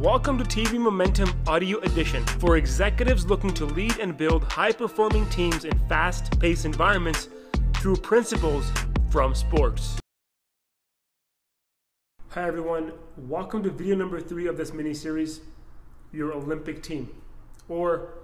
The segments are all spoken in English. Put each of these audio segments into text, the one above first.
Welcome to TBMomentum Audio Edition for executives looking to lead and build high performing teams in fast paced environments through principles from sports. Hi, everyone. Welcome to video number three of this mini series Your Olympic Team, or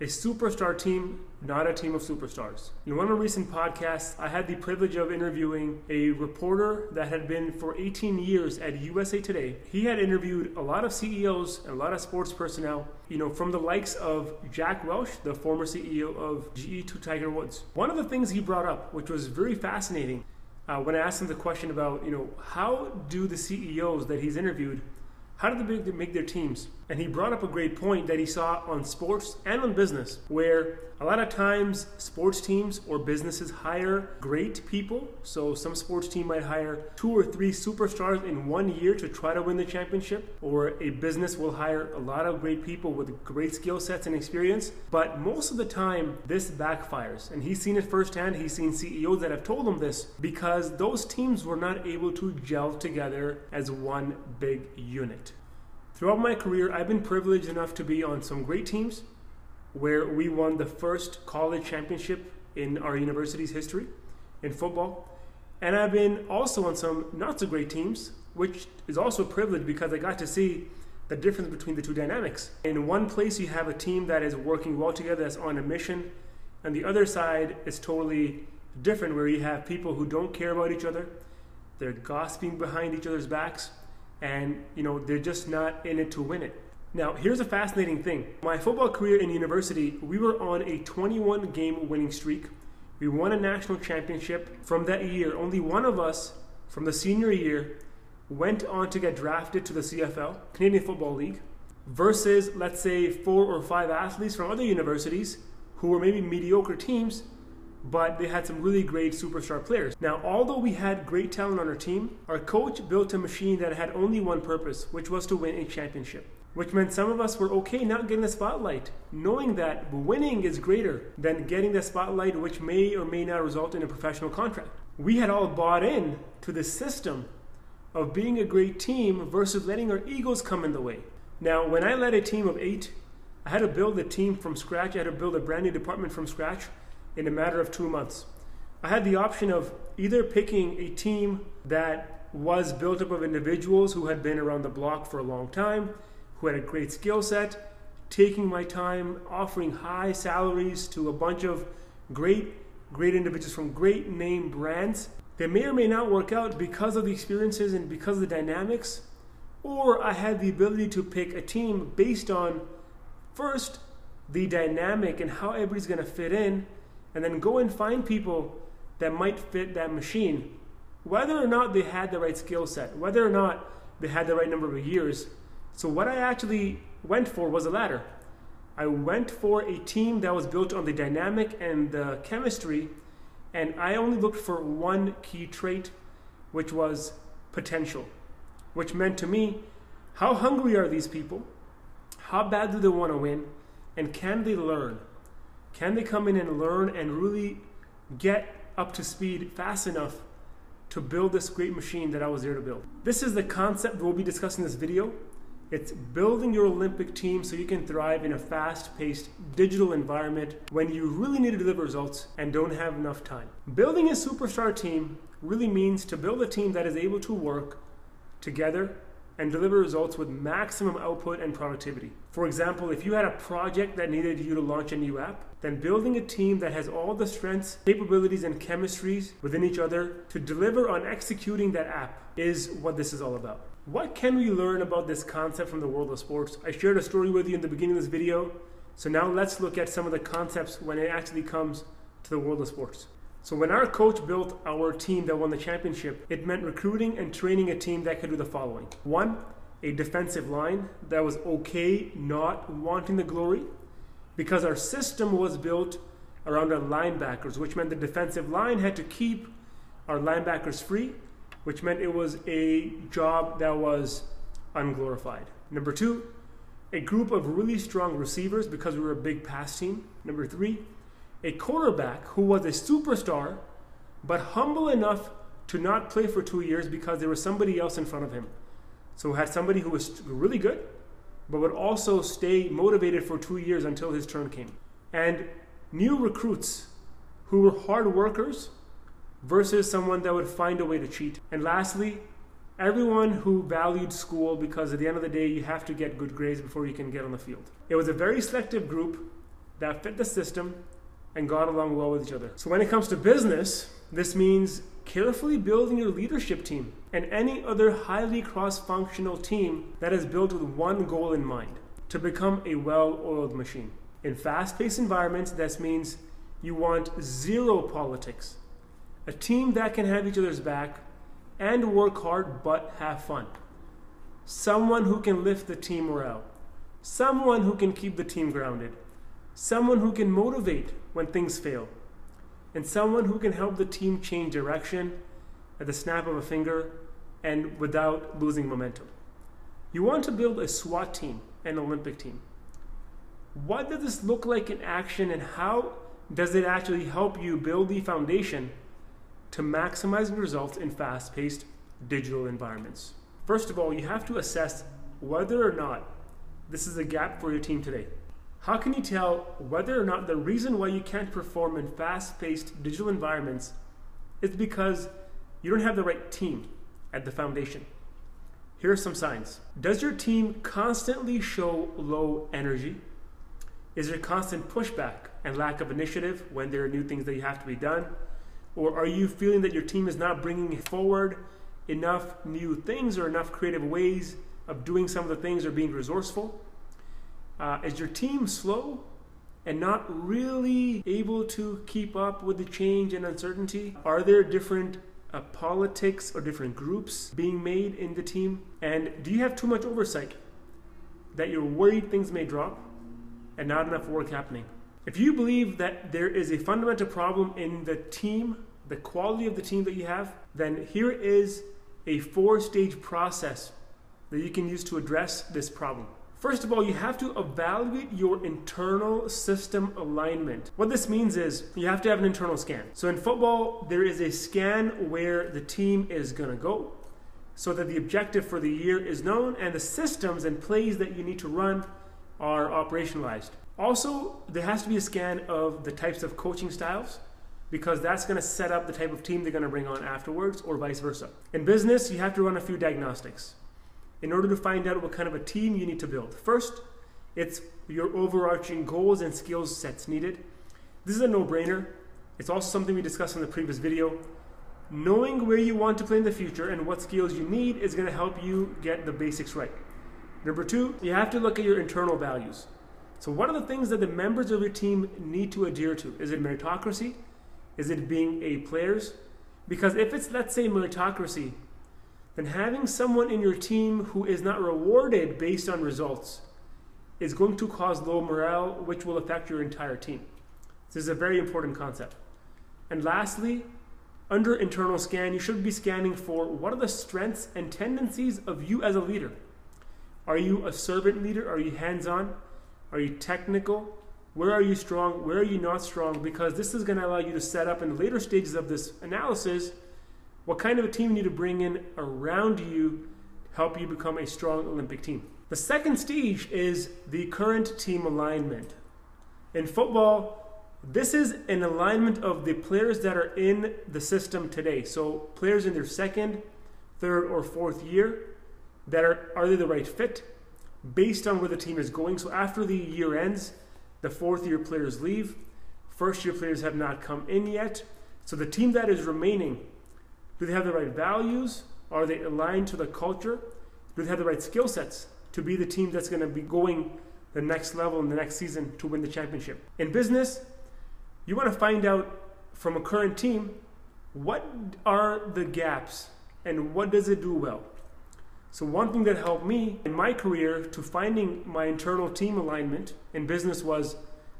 a superstar team, not a team of superstars. In one of my recent podcasts, I had the privilege of interviewing a reporter that had been for 18 years at USA Today. He had interviewed a lot of CEOs and a lot of sports personnel, you know, from the likes of Jack Welch, the former CEO of GE to Tiger Woods. One of the things he brought up, which was very fascinating, uh, when I asked him the question about, you know, how do the CEOs that he's interviewed how do they make their teams? And he brought up a great point that he saw on sports and on business, where a lot of times sports teams or businesses hire great people. So some sports team might hire two or three superstars in one year to try to win the championship, or a business will hire a lot of great people with great skill sets and experience. But most of the time, this backfires. And he's seen it firsthand. He's seen CEOs that have told him this because those teams were not able to gel together as one big unit. Throughout my career, I've been privileged enough to be on some great teams where we won the first college championship in our university's history in football. And I've been also on some not so great teams, which is also a privilege because I got to see the difference between the two dynamics. In one place, you have a team that is working well together, that's on a mission, and the other side is totally different, where you have people who don't care about each other, they're gossiping behind each other's backs, and you know they're just not in it to win it. Now, here's a fascinating thing. My football career in university, we were on a 21 game winning streak. We won a national championship. From that year, only one of us from the senior year went on to get drafted to the CFL, Canadian Football League, versus, let's say, four or five athletes from other universities who were maybe mediocre teams but they had some really great superstar players. Now, although we had great talent on our team, our coach built a machine that had only one purpose, which was to win a championship. Which meant some of us were okay not getting the spotlight, knowing that winning is greater than getting the spotlight, which may or may not result in a professional contract. We had all bought in to the system of being a great team versus letting our egos come in the way. Now, when I led a team of eight, I had to build a team from scratch. I had to build a brand new department from scratch in a matter of two months. I had the option of either picking a team that was built up of individuals who had been around the block for a long time, who had a great skill set, taking my time, offering high salaries to a bunch of great, great individuals from great name brands. They may or may not work out because of the experiences and because of the dynamics, or I had the ability to pick a team based on first the dynamic and how everybody's going to fit in and then go and find people that might fit that machine, whether or not they had the right skill set, whether or not they had the right number of years. So, what I actually went for was a ladder. I went for a team that was built on the dynamic and the chemistry, and I only looked for one key trait, which was potential, which meant to me, how hungry are these people? How bad do they want to win? And can they learn? Can they come in and learn and really get up to speed fast enough to build this great machine that I was there to build? This is the concept we'll be discussing in this video. It's building your Olympic team so you can thrive in a fast paced digital environment when you really need to deliver results and don't have enough time. Building a superstar team really means to build a team that is able to work together and deliver results with maximum output and productivity. For example, if you had a project that needed you to launch a new app, then building a team that has all the strengths, capabilities, and chemistries within each other to deliver on executing that app is what this is all about. What can we learn about this concept from the world of sports? I shared a story with you in the beginning of this video, so now let's look at some of the concepts when it actually comes to the world of sports. So when our coach built our team that won the championship, it meant recruiting and training a team that could do the following. One, a defensive line that was okay not wanting the glory because our system was built around our linebackers, which meant the defensive line had to keep our linebackers free, which meant it was a job that was unglorified. Number two, a group of really strong receivers because we were a big pass team. Number three, a quarterback who was a superstar, but humble enough to not play for two years because there was somebody else in front of him. So we had somebody who was really good, but would also stay motivated for two years until his turn came. And new recruits who were hard workers versus someone that would find a way to cheat. And lastly, everyone who valued school because at the end of the day, you have to get good grades before you can get on the field. It was a very selective group that fit the system and got along well with each other. So when it comes to business, this means carefully building your leadership team and any other highly cross functional team that is built with one goal in mind to become a well oiled machine. In fast paced environments, this means you want zero politics, a team that can have each other's back and work hard but have fun. Someone who can lift the team morale. Someone who can keep the team grounded. Someone who can motivate when things fail. And someone who can help the team change direction at the snap of a finger and without losing momentum. You want to build a SWAT team, an Olympic team. What does this look like in action and how does it actually help you build the foundation to maximizing results in fast paced digital environments. First of all, you have to assess whether or not this is a gap for your team today. How can you tell whether or not the reason why you can't perform in fast paced digital environments is because you don't have the right team at the foundation? Here are some signs. Does your team constantly show low energy? Is there constant pushback and lack of initiative when there are new things that you have to be done? Or are you feeling that your team is not bringing forward enough new things or enough creative ways of doing some of the things or being resourceful? Uh, is your team slow and not really able to keep up with the change and uncertainty? Are there different uh, politics or different groups being made in the team? And do you have too much oversight that you're worried things may drop and not enough work happening? If you believe that there is a fundamental problem in the team, the quality of the team that you have, then here is a four stage process that you can use to address this problem. First of all, you have to evaluate your internal system alignment. What this means is you have to have an internal scan. So in football, there is a scan where the team is going to go so that the objective for the year is known and the systems and plays that you need to run are operationalized. Also, there has to be a scan of the types of coaching styles because that's going to set up the type of team they're going to bring on afterwards or vice versa. In business, you have to run a few diagnostics in order to find out what kind of a team you need to build. First, it's your overarching goals and skills sets needed. This is a no-brainer. It's also something we discussed in the previous video. Knowing where you want to play in the future and what skills you need is going to help you get the basics right. Number two, you have to look at your internal values. So, what are the things that the members of your team need to adhere to? Is it meritocracy? Is it being A players? Because if it's, let's say, meritocracy, then having someone in your team who is not rewarded based on results is going to cause low morale, which will affect your entire team. This is a very important concept. And lastly, under internal scan, you should be scanning for what are the strengths and tendencies of you as a leader. Are you a servant leader? Are you hands on? Are you technical? Where are you strong? Where are you not strong? Because this is going to allow you to set up in the later stages of this analysis what kind of a team you need to bring in around you to help you become a strong Olympic team. The second stage is the current team alignment. In football, this is an alignment of the players that are in the system today. So, players in their second, third, or fourth year that are are they the right fit? based on where the team is going. So after the year ends, the fourth year players leave. First year players have not come in yet. So the team that is remaining, do they have the right values? Are they aligned to the culture? Do they have the right skill sets to be the team that's going to be going the next level in the next season to win the championship? In business, you want to find out from a current team what are the gaps and what does it do well? So, one thing that helped me in my career to finding my internal team alignment in business was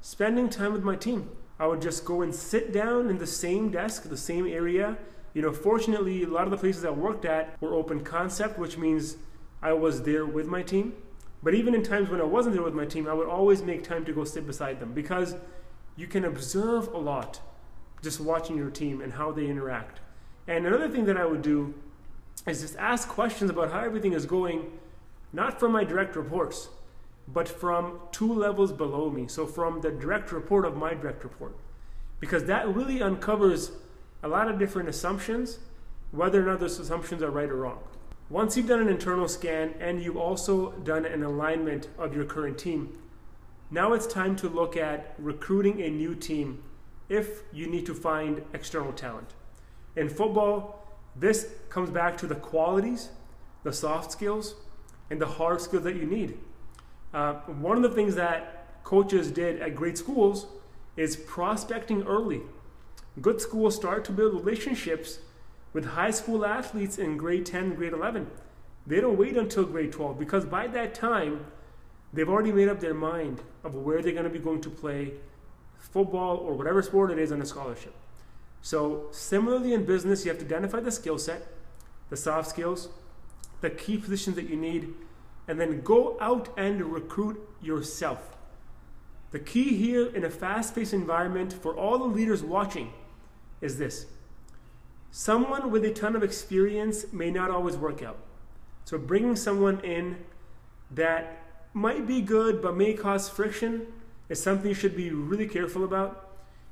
spending time with my team. I would just go and sit down in the same desk, the same area. You know, fortunately, a lot of the places I worked at were open concept, which means I was there with my team. But even in times when I wasn't there with my team, I would always make time to go sit beside them because you can observe a lot just watching your team and how they interact. And another thing that I would do is just ask questions about how everything is going, not from my direct reports, but from two levels below me. So from the direct report of my direct report. Because that really uncovers a lot of different assumptions, whether or not those assumptions are right or wrong. Once you've done an internal scan and you've also done an alignment of your current team, now it's time to look at recruiting a new team if you need to find external talent. In football, this comes back to the qualities, the soft skills, and the hard skills that you need. Uh, one of the things that coaches did at great schools is prospecting early. Good schools start to build relationships with high school athletes in grade 10, grade 11. They don't wait until grade 12 because by that time, they've already made up their mind of where they're going to be going to play football or whatever sport it is on a scholarship. So, similarly in business, you have to identify the skill set, the soft skills, the key positions that you need, and then go out and recruit yourself. The key here in a fast paced environment for all the leaders watching is this someone with a ton of experience may not always work out. So, bringing someone in that might be good but may cause friction is something you should be really careful about.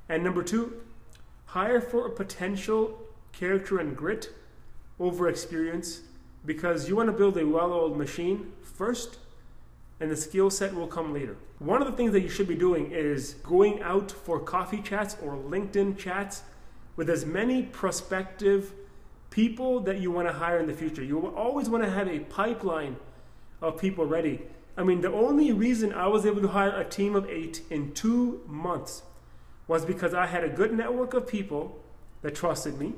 And number two, hire for a potential character and grit over experience because you want to build a well oiled machine first and the skill set will come later. One of the things that you should be doing is going out for coffee chats or LinkedIn chats with as many prospective people that you want to hire in the future. You always want to have a pipeline of people ready. I mean, the only reason I was able to hire a team of eight in two months was because I had a good network of people that trusted me,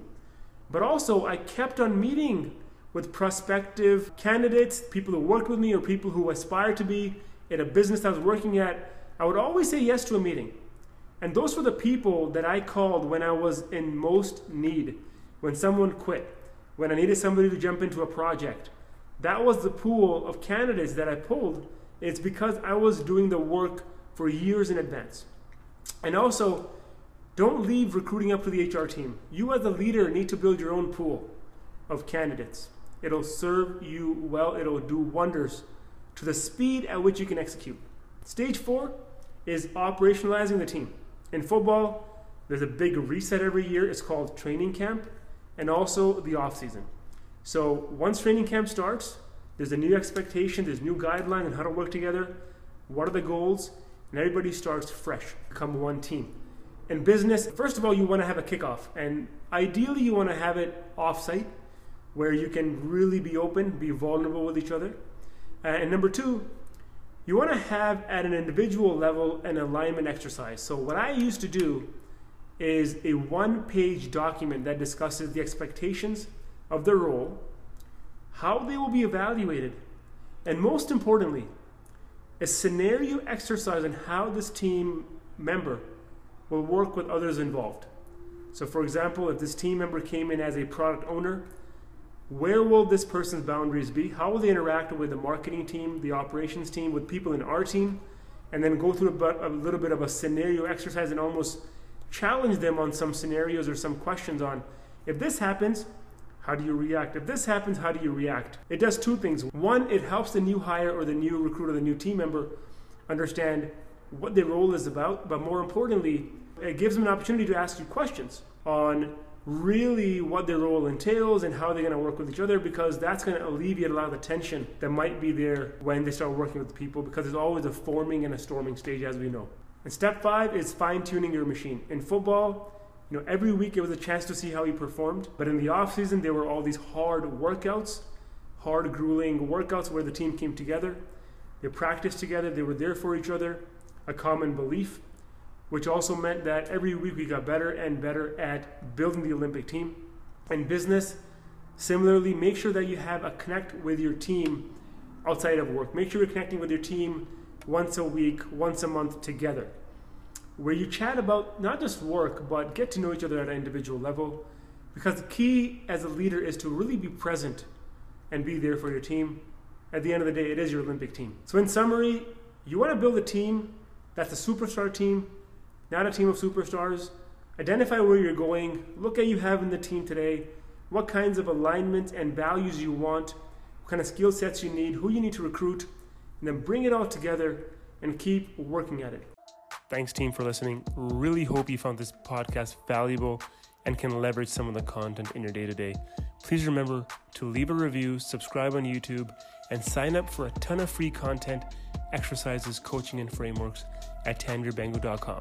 but also I kept on meeting with prospective candidates, people who worked with me, or people who aspired to be in a business I was working at, I would always say yes to a meeting. And those were the people that I called when I was in most need, when someone quit, when I needed somebody to jump into a project. That was the pool of candidates that I pulled. It's because I was doing the work for years in advance. And also, don't leave recruiting up to the HR team. You, as a leader, need to build your own pool of candidates. It'll serve you well, it'll do wonders to the speed at which you can execute. Stage four is operationalizing the team. In football, there's a big reset every year. It's called training camp and also the off season. So once training camp starts, there's a new expectation, there's new guideline on how to work together. What are the goals? And everybody starts fresh, become one team. In business, first of all, you want to have a kickoff, and ideally, you want to have it off-site where you can really be open, be vulnerable with each other. Uh, and number two, you want to have at an individual level an alignment exercise. So, what I used to do is a one page document that discusses the expectations of the role, how they will be evaluated, and most importantly, a scenario exercise on how this team member will work with others involved. So, for example, if this team member came in as a product owner, where will this person's boundaries be? How will they interact with the marketing team, the operations team, with people in our team? And then go through a, a little bit of a scenario exercise and almost challenge them on some scenarios or some questions on if this happens, how do you react? If this happens, how do you react? It does two things. One, it helps the new hire or the new recruit or the new team member understand what their role is about, but more importantly, it gives them an opportunity to ask you questions on really what their role entails and how they're going to work with each other because that's going to alleviate a lot of the tension that might be there when they start working with people because there's always a forming and a storming stage as we know. And step five is fine tuning your machine. In football, you know, every week it was a chance to see how he performed, but in the off season there were all these hard workouts, hard grueling workouts where the team came together. They practiced together, they were there for each other, a common belief which also meant that every week we got better and better at building the Olympic team. In business, similarly, make sure that you have a connect with your team outside of work. Make sure you're connecting with your team once a week, once a month together, where you chat about not just work, but get to know each other at an individual level. Because the key as a leader is to really be present and be there for your team. At the end of the day, it is your Olympic team. So, in summary, you want to build a team that's a superstar team not a team of superstars. Identify where you're going, look at you have in the team today, what kinds of alignment and values you want, what kind of skill sets you need, who you need to recruit, and then bring it all together and keep working at it. Thanks, team, for listening. Really hope you found this podcast valuable and can leverage some of the content in your day to day. Please remember to leave a review, subscribe on YouTube, and sign up for a ton of free content, exercises, coaching, and frameworks at tanvirbhangoo.com.